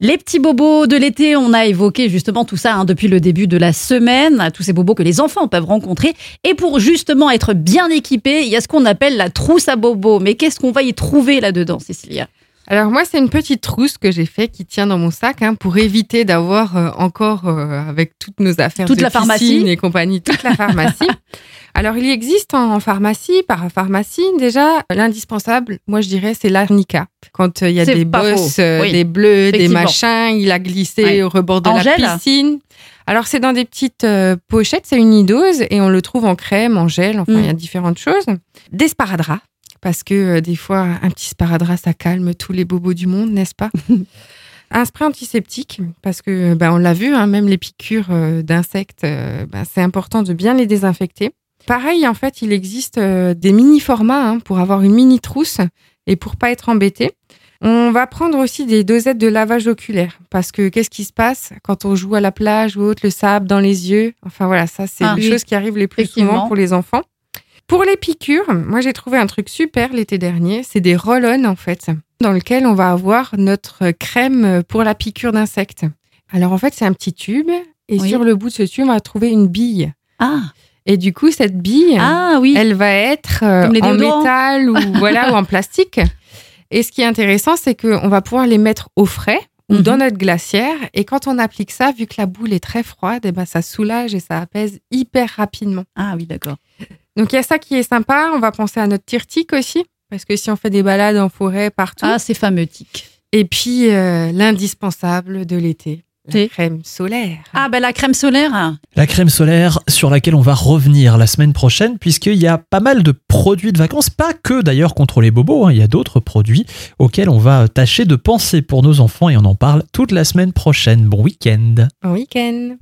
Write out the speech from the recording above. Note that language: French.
Les petits bobos de l'été, on a évoqué justement tout ça hein, depuis le début de la semaine, tous ces bobos que les enfants peuvent rencontrer. Et pour justement être bien équipés, il y a ce qu'on appelle la trousse à bobos. Mais qu'est-ce qu'on va y trouver là-dedans, Cécilia? Alors moi, c'est une petite trousse que j'ai fait qui tient dans mon sac hein, pour éviter d'avoir euh, encore euh, avec toutes nos affaires toute de la pharmacie et compagnie, toute la pharmacie. Alors il existe en pharmacie, parapharmacie déjà l'indispensable. Moi je dirais c'est l'arnica. Quand euh, il y a des bosses, des bleus, des machins, il a glissé au rebord de la piscine. Alors c'est dans des petites pochettes, c'est une idose et on le trouve en crème, en gel, enfin il y a mm. différentes choses. Des sparadraps parce que euh, des fois, un petit sparadrap, ça calme tous les bobos du monde, n'est-ce pas? Un spray antiseptique, parce que ben, on l'a vu, hein, même les piqûres euh, d'insectes, euh, ben, c'est important de bien les désinfecter. Pareil, en fait, il existe des mini formats hein, pour avoir une mini trousse et pour pas être embêté. On va prendre aussi des dosettes de lavage oculaire parce que qu'est-ce qui se passe quand on joue à la plage ou autre, le sable dans les yeux? Enfin voilà, ça c'est ah, les choses qui arrivent les plus souvent pour les enfants. Pour les piqûres, moi j'ai trouvé un truc super l'été dernier, c'est des roll-on en fait, dans lequel on va avoir notre crème pour la piqûre d'insectes. Alors en fait c'est un petit tube et sur le bout de ce tube on va trouver une bille. Ah. Et du coup cette bille, ah, oui. elle va être euh, en métal ou voilà ou en plastique. Et ce qui est intéressant c'est qu'on va pouvoir les mettre au frais ou mhm. dans notre glacière. Et quand on applique ça, vu que la boule est très froide, et eh ben ça soulage et ça apaise hyper rapidement. Ah oui, d'accord. Donc il y a ça qui est sympa. On va penser à notre tirtique aussi, parce que si on fait des balades en forêt partout. Ah, c'est fameux tic. Et puis euh, l'indispensable de l'été. La crème solaire. Ah ben la crème solaire. La crème solaire sur laquelle on va revenir la semaine prochaine puisqu'il y a pas mal de produits de vacances, pas que d'ailleurs contre les bobos, hein. il y a d'autres produits auxquels on va tâcher de penser pour nos enfants et on en parle toute la semaine prochaine. Bon week-end. Bon week-end.